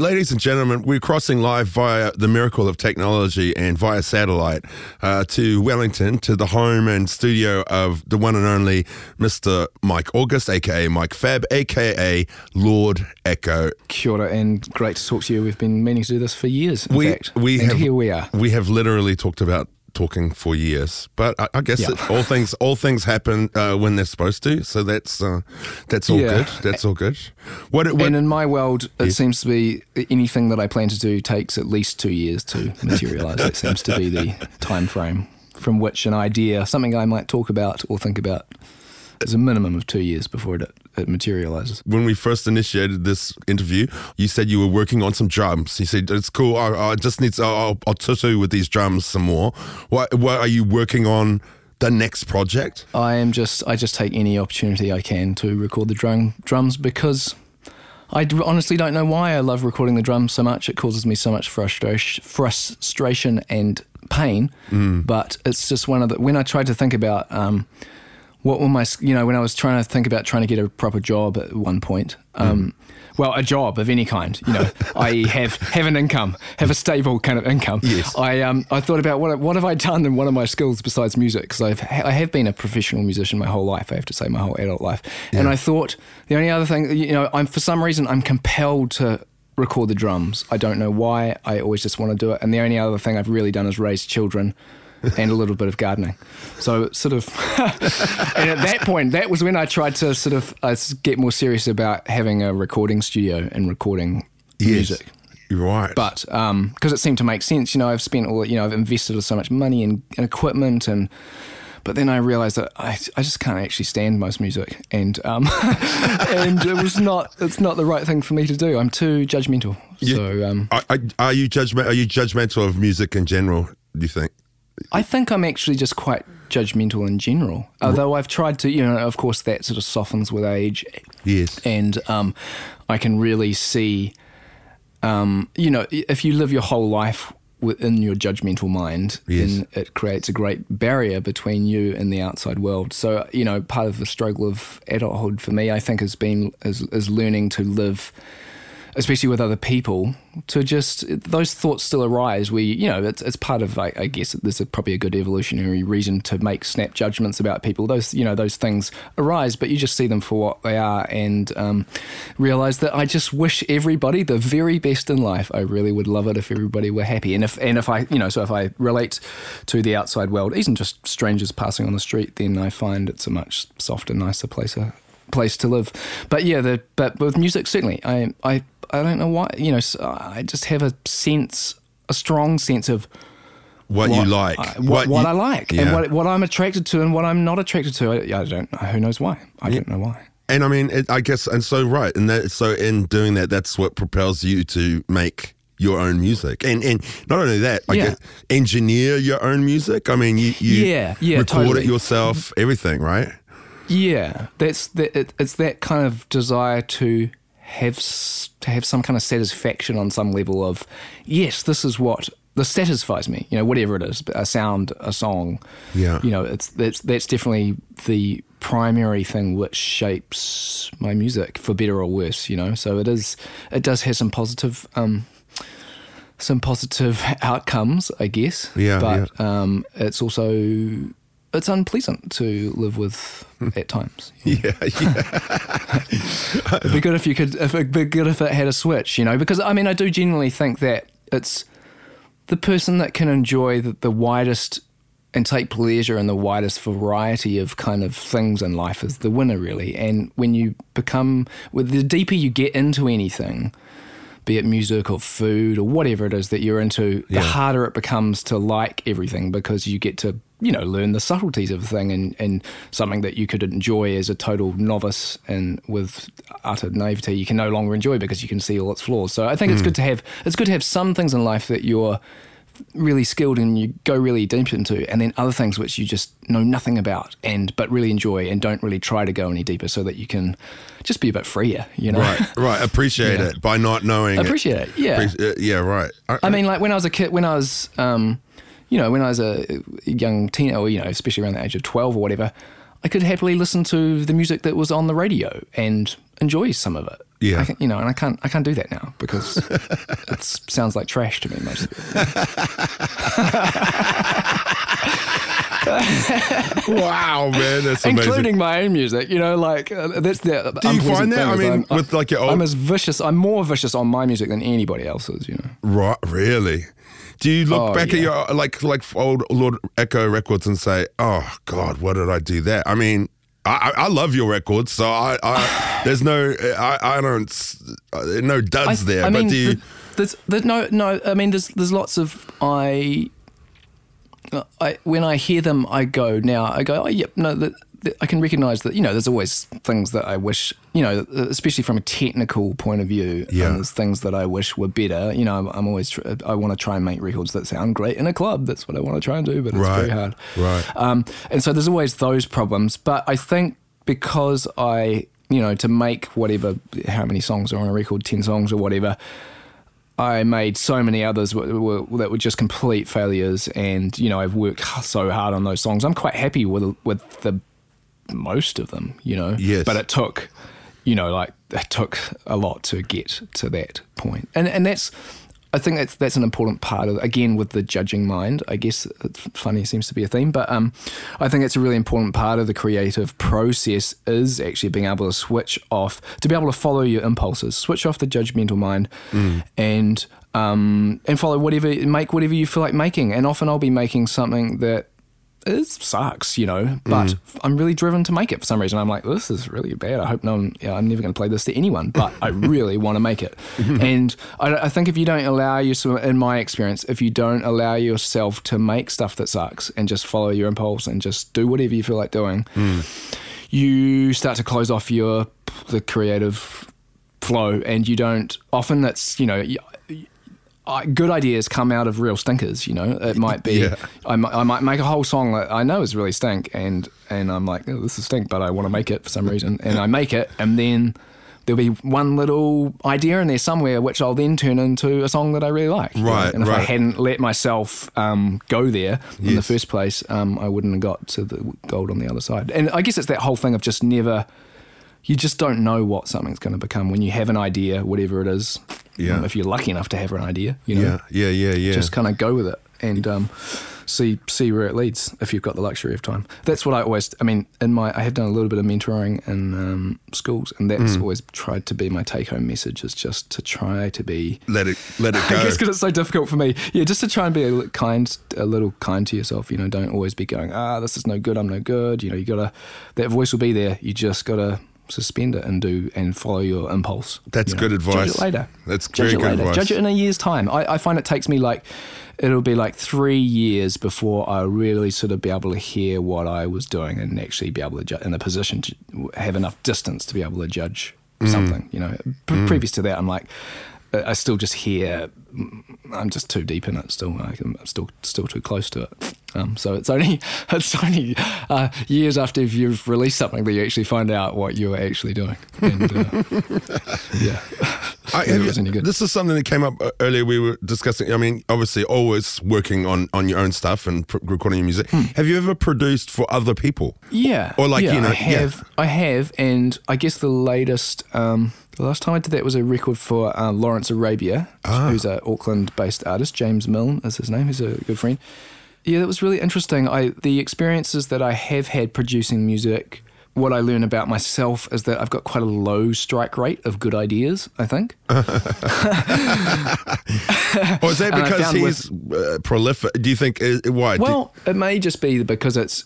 ladies and gentlemen, we're crossing live via the miracle of technology and via satellite uh, to Wellington, to the home and studio of the one and only Mr. Mike August, aka Mike Fab, aka Lord Echo. Kia ora, and great to talk to you. We've been meaning to do this for years. In we fact, we and have here we are. We have literally talked about talking for years, but I, I guess Yeah. it, all things all things happen uh, when they're supposed to. So that's uh, that's all Yeah. good. That's all good. What, what And in my world, it Yeah. seems to be anything that I plan to do takes at least two years to materialize. that seems to be the time frame from which an idea, something I might talk about or think about, is a minimum of two years before it, it materializes. when we first initiated this interview, you said you were working on some drums. You said it's cool. I, I just need to. I'll, I'll tutu with these drums some more. What what are you working on? The next project? I am just I just take any opportunity I can to record the drum drums because I d- honestly don't know why I love recording the drums so much. It causes me so much frustration, frustration and pain. But it's just one of the when I tried to think about um, what were my you know when I was trying to think about trying to get a proper job at one point. Um, Well, a job of any kind, you know, i.e., have have an income, have a stable kind of income. Yes. I um I thought about what what have I done in one of my skills besides music because I've I have been a professional musician my whole life. I have to say my whole adult life, and I thought the only other thing you know I'm for some reason I'm compelled to record the drums. I don't know why. I always just want to do it, and the only other thing I've really done is raise children. and a little bit of gardening. So sort of, and at that point, that was when I tried to sort of uh, get more serious about having a recording studio and recording music You're right. but because it seemed to make sense, you know, I've spent all, you know, I've invested so much money in, in equipment and. But then I realized that I, I just can't actually stand most music, and um, and it was not it's not the right thing for me to do. I'm too judgmental. You- so um, are- are you judgment? Are you judgmental of music in general? Do you think? I think I'm actually just quite judgmental in general. Although I've tried to, you know, of course that sort of softens with age. Yes. and um, I can really see, um, you know, if you live your whole life within your judgmental mind, Yes. then it creates a great barrier between you and the outside world. So, you know, part of the struggle of adulthood for me, I think, has been is, is learning to live. Especially with other people, to just those thoughts still arise. We, you know, it's, it's part of. I, I guess there's probably a good evolutionary reason to make snap judgments about people. Those, you know, those things arise, but you just see them for what they are, and um, realize that I just wish everybody the very best in life. I really would love it if everybody were happy, and if and if I, you know, so if I relate to the outside world, even just strangers passing on the street, then I find it's a much softer, nicer place. Place to live. But yeah, the but with music certainly, I I I don't know why. You know, I just have a sense, a strong sense of What, you like? I, what, what you- I like, Yeah. and what what I'm attracted to, and what I'm not attracted to. I, I don't. know. Who knows why? I don't know why. And I mean, it, I guess, and so right, and that, so in doing that, that's what propels you to make your own music, and and not only that, I Yeah. guess engineer your own music. I mean, you, you Yeah, yeah, record totally. it yourself, everything, right? Yeah, that's that. It, it's that kind of desire to have to have some kind of satisfaction on some level of yes, this is what this satisfies me. You know, whatever it is, a sound, a song. Yeah. You know, it's that's that's definitely the primary thing which shapes my music for better or worse. You know, so it is. It does have some positive. Um, some positive outcomes, I guess. Yeah, But Um, it's also it's unpleasant to live with hmm. at times. Yeah, yeah, It'd be good if you could. If it'd be good if it had a switch, you know. Because I mean, I do genuinely think that it's the person that can enjoy the, the widest and take pleasure in the widest variety of kind of things in life is the winner, really. And when you become, with the deeper you get into anything, be it music or food or whatever it is that you're into, the harder it becomes to like everything because you get to, you know, learn the subtleties of a thing and, and something that you could enjoy as a total novice and with utter naivety you can no longer enjoy because you can see all its flaws. So I think it's good to have it's good to have some things in life that you're really skilled and you go really deep into and then other things which you just know nothing about and but really enjoy and don't really try to go any deeper so that you can just be a bit freer, you know. right, right. Appreciate Yeah. it by not knowing. it. Appreciate it. Yeah. Appreci- yeah, right. I mean, like when I was a kid, when I was, um, you know, when I was a young teen, or you know, especially around the age of twelve or whatever, I could happily listen to the music that was on the radio and enjoy some of it. Yeah. I can, you know, and I can't I can't do that now because it sounds like trash to me most of it. wow, man, that's amazing. including my own music. You know, like uh, that's the. Do you find that? I mean, I'm, with like your old, I'm as vicious. I'm more vicious on my music than anybody else's. You know. right? Really? Do you look Oh, back at your like like old Lord Echo records and say, "Oh God, what did I do that?" I mean, I, I I love your records, so I, I there's no I, I don't uh, no duds there. I but mean, do you? th- there's, there's no, no. I mean, there's, there's lots of I. I when I hear them, I go now. I go, oh, yep, no. That I can recognise that you know. There's always things that I wish you know, especially from a technical point of view. Yeah. and there's things that I wish were better. You know, I'm, I'm always tr- I want to try and make records that sound great in a club. That's what I want to try and do, but it's Right, very hard. right. Um, and so there's always those problems. But I think because I, you know, to make whatever, how many songs are on a record, 10 songs or whatever, I made so many others w- w- that were just complete failures. And, you know, I've worked so hard on those songs. I'm quite happy with, with the most of them, you know. Yes. But it took, you know, like it took a lot to get to that point. And and that's I think that's that's an important part of again with the judging mind. I guess it's funny seems to be a theme, but um, I think it's a really important part of the creative process is actually being able to switch off, to be able to follow your impulses, switch off the judgmental mind, and um, and follow whatever make whatever you feel like making. And often I'll be making something that it sucks, you know, but mm. I'm really driven to make it for some reason. I'm like, this is really bad. I hope no one, yeah, I'm never going to play this to anyone, but I really want to make it. and I, I think if you don't allow yourself, in my experience, if you don't allow yourself to make stuff that sucks and just follow your impulse and just do whatever you feel like doing, mm. you start to close off your the creative flow and you don't often that's you know I, good ideas come out of real stinkers you know? It might be Yeah. I, mi- I might make a whole song that I know is really stink and and I'm like oh, this is stink but I want to make it for some reason. And I make it and then there'll be one little idea in there somewhere which I'll then turn into a song that I really like? Right, and if I hadn't let myself um, go there in the first place um, I wouldn't have got to the gold on the other side. And I guess it's that whole thing of just never you just don't know what something's going to become when you have an idea, whatever it is. Yeah. If you're lucky enough to have an idea, you know, Yeah, yeah, yeah, yeah. just kind of go with it and um, see see where it leads. If you've got the luxury of time, that's what I always. I mean, in my I have done a little bit of mentoring in um, schools, and that's Mm. always tried to be my take home message is just to try to be let it let it go. I guess because it's so difficult for me. Yeah, just to try and be a kind, a little kind to yourself. You know, don't always be going, ah, this is no good. I'm no good. You know, you gotta. That voice will be there. You just gotta suspend it and do and follow your impulse. That's you know. good advice. Judge it later. That's Judge very it good later. advice. Judge it in a year's time. I, I find it takes me like. It'll be like three years before I really sort of be able to hear what I was doing and actually be able to, ju- in a position to have enough distance to be able to judge Mm. something. You know, Pre- previous to that, I'm like, I still just hear. I'm just too deep in it. Still, like, I'm still still too close to it. Um, so it's only it's only uh, years after you've released something that you actually find out what you were actually doing. And, uh, yeah, I, you- was any good. this is something that came up uh, earlier. We were discussing. I mean, obviously, always working on on your own stuff and pr- recording your music. Have you ever produced for other people? Yeah. Or like, yeah, you know, I yeah. have I have and I guess the latest um the last time I did that was a record for uh, Lawrence Arabia, Ah. who's an Auckland based artist. James Milne is his name, he's a good friend. Yeah, that was really interesting. I the experiences that I have had producing music what I learn about myself is that I've got quite a low strike rate of good ideas, I think. Or is that because he's uh, prolific? Do you think uh, why? Do- Well, it may just be because it's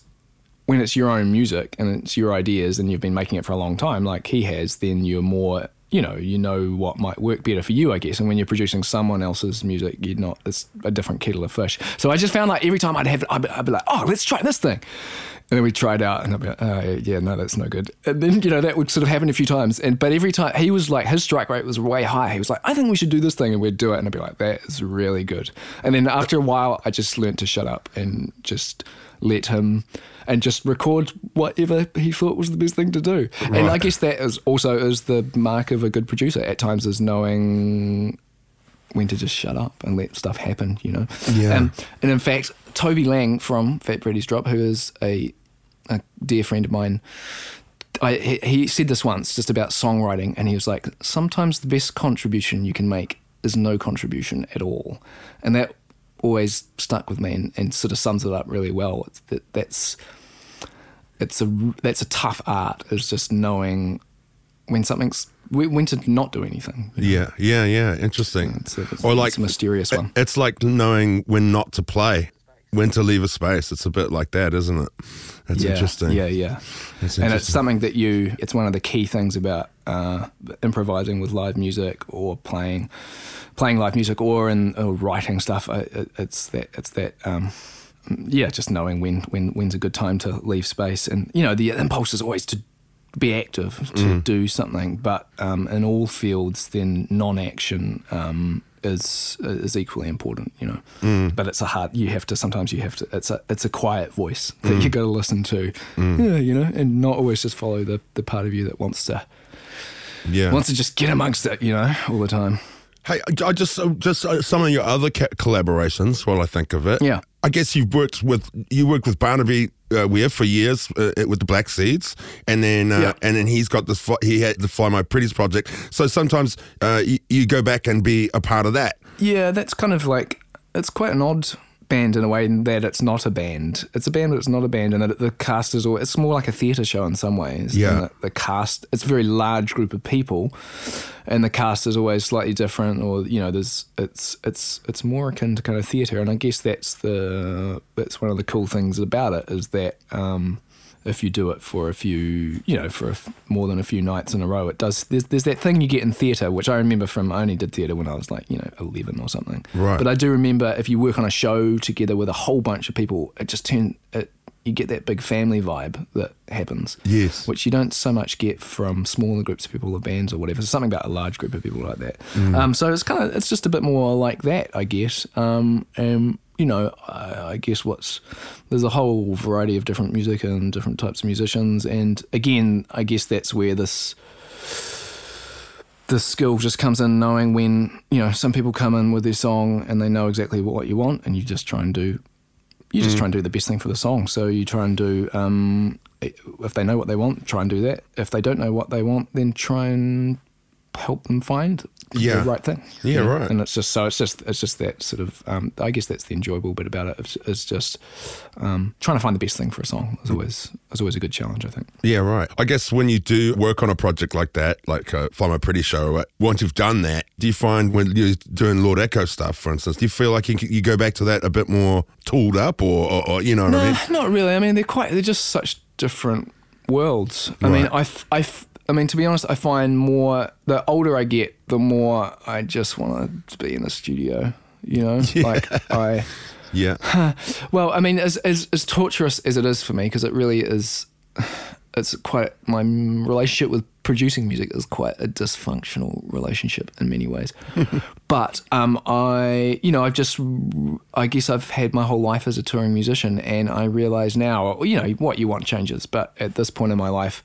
when it's your own music and it's your ideas and you've been making it for a long time, like he has, then you're more, you know, you know what might work better for you, I guess. And when you're producing someone else's music, you're not, it's a different kettle of fish. So I just found like every time I'd have, I'd be, I'd be like, oh, let's try this thing. And then we tried out and I'd be like, oh, yeah, no, that's no good. And then, you know, that would sort of happen a few times. And, but every time he was like, his strike rate was way high. He was like, I think we should do this thing. And we'd do it. And I'd be like, that is really good. And then after a while, I just learned to shut up and just let him and just record whatever he thought was the best thing to do. And I guess that is also is the mark of a good producer at times is knowing when to just shut up and let stuff happen, you know. Yeah. Um, and in fact, Toby Laing from Fat Freddy's Drop, who is a, a dear friend of mine, I, he, he said this once just about songwriting, and he was like, sometimes the best contribution you can make is no contribution at all, and that always stuck with me and, and sort of sums it up really well. It's that that's it's a that's a tough art. Is just knowing when something's when to not do anything. Yeah, yeah, yeah. Interesting. It's a, it's, or like a mysterious one. It's like knowing when not to play, when to leave a space. It's a bit like that, isn't it? That's yeah, interesting. Yeah, yeah. That's and it's something that you. It's one of the key things about uh, improvising with live music or playing, playing live music or in or writing stuff. It, it's that. It's that. Um, yeah, just knowing when when when's a good time to leave space, and you know the impulse is always to be active to Mm. do something, but um, in all fields, then non-action um, is is equally important. You know, Mm. but it's a hard. You have to sometimes you have to. It's a it's a quiet voice that Mm. you got to listen to. Yeah, you know, and not always just follow the the part of you that wants to yeah. wants to just get amongst it. You know, all the time. Hey, I just uh, just uh, some of your other collaborations. While I think of it, Yeah. I guess you've worked with you worked with Barnaby uh, Weir for years uh, with the Black Seeds, and then uh, Yeah. and then he's got this. He had the Fly My Pretties project. So sometimes uh, you, you go back and be a part of that. Yeah, that's kind of like it's quite an odd band in a way that it's not a band. It's a band, but it's not a band, and that the cast is all. It's more like a theatre show in some ways. Yeah. The, the cast. It's a very large group of people, and the cast is always slightly different, or you know, there's it's it's it's more akin to kind of theatre, and I guess that's the that's one of the cool things about it is that. Um, if you do it for a few, you know, for a f more than a few nights in a row, it does. There's, there's that thing you get in theatre, which I remember from. I only did theatre when I was like, you know, 11 or something. Right. But I do remember if you work on a show together with a whole bunch of people, it just turn it. You get that big family vibe that happens. Yes. Which you don't so much get from smaller groups of people or bands or whatever. Something about a large group of people like that. Mm. Um, so it's kind of it's just a bit more like that, I guess. Um, and you know, I, I guess what's there's a whole variety of different music and different types of musicians, and again, I guess that's where this the skill just comes in knowing when you know some people come in with their song and they know exactly what you want, and you just try and do you just try and do the best thing for the song. So you try and do um, if they know what they want, try and do that. If they don't know what they want, then try and help them find Yeah. the right thing. Yeah, right. And it's just so it's just it's just that sort of um, I guess that's the enjoyable bit about it. It's, just um, trying to find the best thing for a song is always is always a good challenge. I think. Yeah, right. I guess when you do work on a project like that, like uh, Fly My Pretties show, once you've done that, do you find when you're doing Lord Echo stuff, for instance, do you feel like you, you go back to that a bit more tooled up or, or, or you know what I mean? No, not really. I mean, they're quite. They're just such different worlds. I mean, Right. I, f- I, f- I mean, to be honest, I find more the older I get, the more I just want to be in the studio. You know, like I. Yeah. Well, I mean, as as, as torturous as it is for me, because it really is. It's quite my relationship with producing music is quite a dysfunctional relationship in many ways. but um, I, you know, I've just, I guess I've had my whole life as a touring musician, and I realize now, you know, what you want changes. But at this point in my life,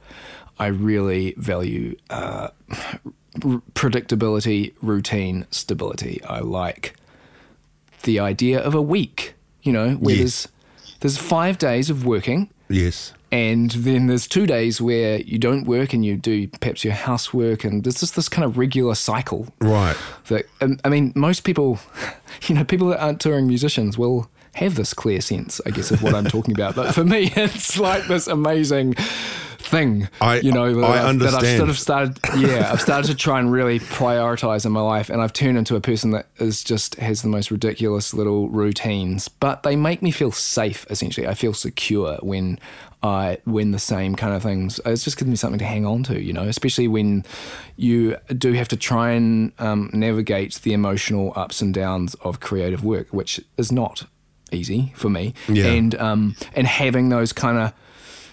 I really value uh, r- predictability, routine, stability. I like the idea of a week, you know, where Yes. there's there's five days of working Yes. and then there's two days where you don't work and you do perhaps your housework and there's just this kind of regular cycle Right. that and, I mean most people you know people that aren't touring musicians will have this clear sense I guess of what I'm talking about but for me it's like this amazing thing I- you know that, I I've, that I've sort of started yeah I've started to try and really prioritize in my life and I've turned into a person that is just has the most ridiculous little routines but they make me feel safe essentially. I feel secure when I when the same kind of things it's just gives me something to hang on to you know especially when you do have to try and um, navigate the emotional ups and downs of creative work which is not easy for me. Yeah. and um, and having those kind of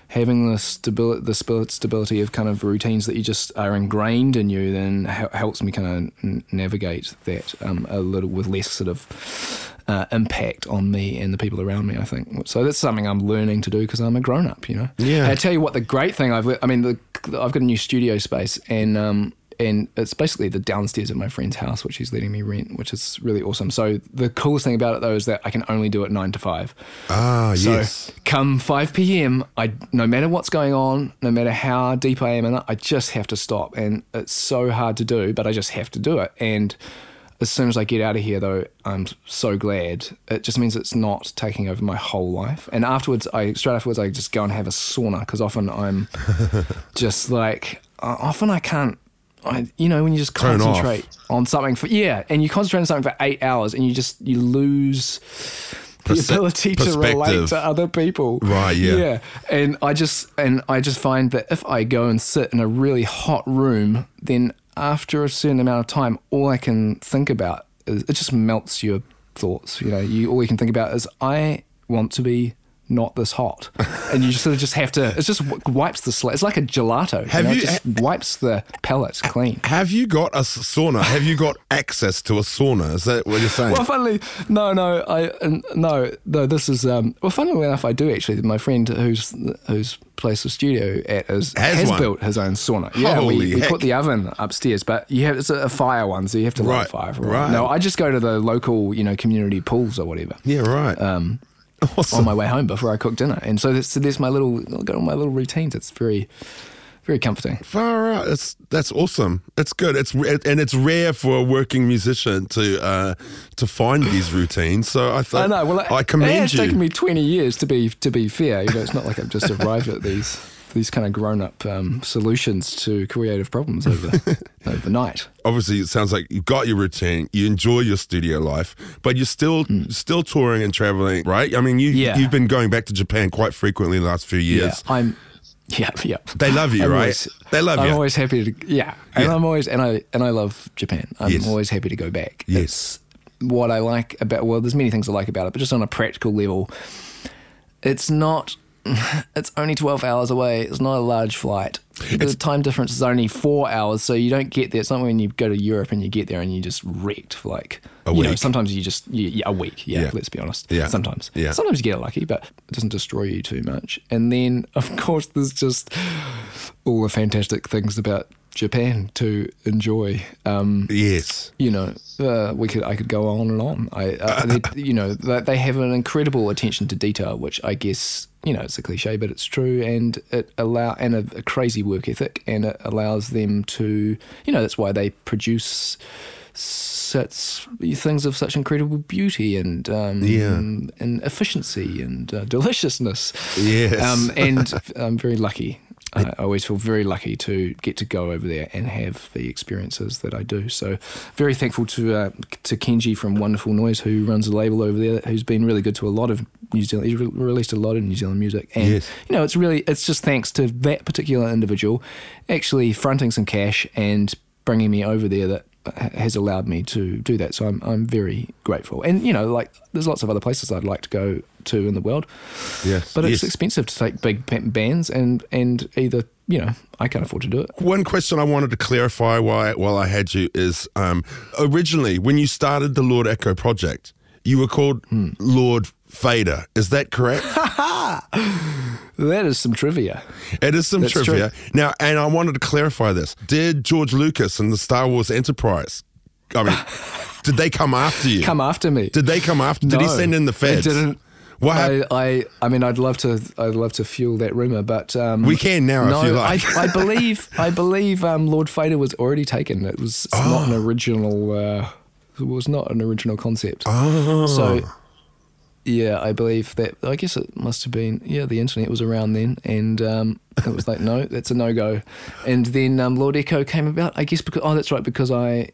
having the stability, the stability of kind of routines that you just are ingrained in you, then helps me kind of navigate that um, a little with less sort of uh, impact on me and the people around me. I think so. That's something I'm learning to do because I'm a grown up. You know. Yeah. And I tell you what, the great thing I've, I mean, the, I've got a new studio space and. Um, and it's basically the downstairs of my friend's house, which he's letting me rent, which is really awesome. So the coolest thing about it though is that I can only do it nine to five. Ah, So yes. come 5 p.m., I no matter what's going on, no matter how deep I am in it, I just have to stop. And it's so hard to do, but I just have to do it. And as soon as I get out of here, though, I'm so glad. It just means it's not taking over my whole life. And afterwards, I straight afterwards, I just go and have a sauna because often I'm just like, uh, often I can't. I, you know, when you just Turn off. concentrate on something for yeah, and you concentrate on something for eight hours, and you just you lose the ability to relate to other people. Right, yeah. Yeah. And I just and I just find that if I go and sit in a really hot room, then after a certain amount of time, all I can think about is it just melts your thoughts. You know, you all you can think about is I want to be not this hot, and you sort of just have to. It just wipes the slate. It's like a gelato. Have know? you- It just wipes the palate clean. Have you got a sauna? Have you got access to a sauna? Is that what you're saying? Well, funnily, no, no, I no, no. This is um. Well, funnily enough, I do actually. My friend whose whose place the studio at is Has has, built his own sauna. Yeah, Holy we, we put the oven upstairs, but you have it's a, fire one, so you have to light Right, a fire for right. No, I just go to the local, you know, community pools or whatever. yeah, right. Um, awesome. on my way home before I cook dinner, and so this, so there's my little, I got all my little routines. It's very, very comforting. Far out. It's that's awesome. It's good. It's and it's rare for a working musician to uh, to find these routines. So I thought I know. Well, I it commend has you. taken me 20 years to be to be fair. You know, it's not like I've just arrived at these these kind of grown up um, solutions to creative problems over overnight. Obviously, it sounds like you've got your routine. You enjoy your studio life, but you're still still touring and traveling, right? I mean, you. Yeah. you've been going back to Japan quite frequently in the last few years. Yeah, I'm. Yeah, yeah. They love you, I'm right? always- they love you. I'm always happy to. Yeah, and Yeah. I'm always and I and I love Japan. I'm Yes. always happy to go back. Yes. It's what I like about. Well, there's many things I like about it, but just on a practical level, it's not. It's only 12 hours away. It's not a large flight. The time difference is only four hours, so you don't get there. It's not when you go to Europe and you get there and you just wrecked for like A you know, week. sometimes you just you, yeah, a week. Yeah, Yeah. let's be honest. Yeah. sometimes. Yeah. sometimes you get lucky, but it doesn't destroy you too much. And then, of course, there's just all the fantastic things about Japan to enjoy. Um, yes. you know, uh, we could I could go on and on. I, uh, they, you know, they, they have an incredible attention to detail, which I guess you know it's a cliche, but it's true, and it allow and a, a crazy work ethic, and it allows them to, you know, that's why they produce such things of such incredible beauty and um, Yeah. and efficiency and uh, deliciousness. Yes. Um, and I'm very lucky. I always feel very lucky to get to go over there and have the experiences that I do. So, very thankful to uh, to Kenji from Wonderful Noise, who runs the label over there, who's been really good to a lot of New Zealand. He's re- released a lot of New Zealand music, and Yes. you know, it's really it's just thanks to that particular individual actually fronting some cash and bringing me over there that ha- has allowed me to do that. So I'm I'm very grateful. And you know, like there's lots of other places I'd like to go to in the world. Yes. But it's yes. expensive to take big bands, and and either you know I can't afford to do it. One question I wanted to clarify why, while I had you is um, originally when you started the Lord Echo project, you were called Hmm. Lord Fader. Is that correct? That is some trivia. it is some That's trivia. Now, and I wanted to clarify this. Did George Lucas and the Star Wars Enterprise, I mean, did they come after you? Come after me. Did they come after? Did he send in the they feds? didn't. What I, I, I mean, I'd love to. I'd love to fuel that rumor, but um, We can now if no, you like. I, I believe. I believe um, Lord Fader was already taken. It was it's not an original. Uh, it was not an original concept. Oh. So, yeah, I believe that. I guess it must have been. Yeah, the internet was around then, and um, it was like, no, that's a no go. And then um, Lord Echo came about. I guess because oh, that's right, because I.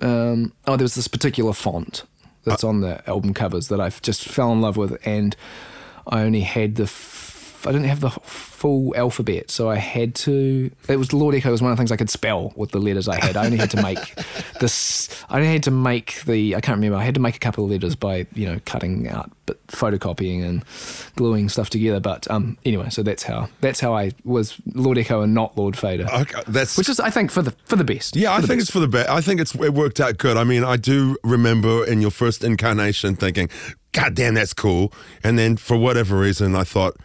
Um, oh, there was this particular font that's on the album covers that I just fell in love with, and I only had the. F- I didn't have the full alphabet, so I had to. It was Lord Echo was one of the things I could spell with the letters I had. I only had to make this. I only had to make the. I can't remember. I had to make a couple of letters by you know cutting out, but photocopying and gluing stuff together. But um, anyway, so that's how that's how I was Lord Echo and not Lord Fader, Okay, that's which is I think for the for the best. Yeah, I think best. it's for the best. I think it's it worked out good. I mean, I do remember in your first incarnation thinking, "God damn, that's cool," and then for whatever reason, I thought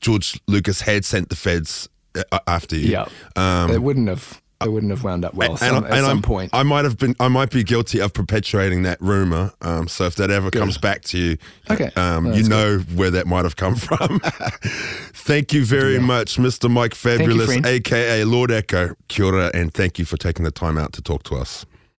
George Lucas had sent the feds uh, after you. Yeah, Um, it wouldn't have. it wouldn't have wound up well and, some, and at some I'm- point. I might have been, I might be guilty of perpetuating that rumor. Um, so if that ever comes back to you, Okay. um, No, you that's know where that might have come from. thank you very much, Mr. Mike Fabulous, friend. aka Lord Echo. Kia ora, and thank you for taking the time out to talk to us.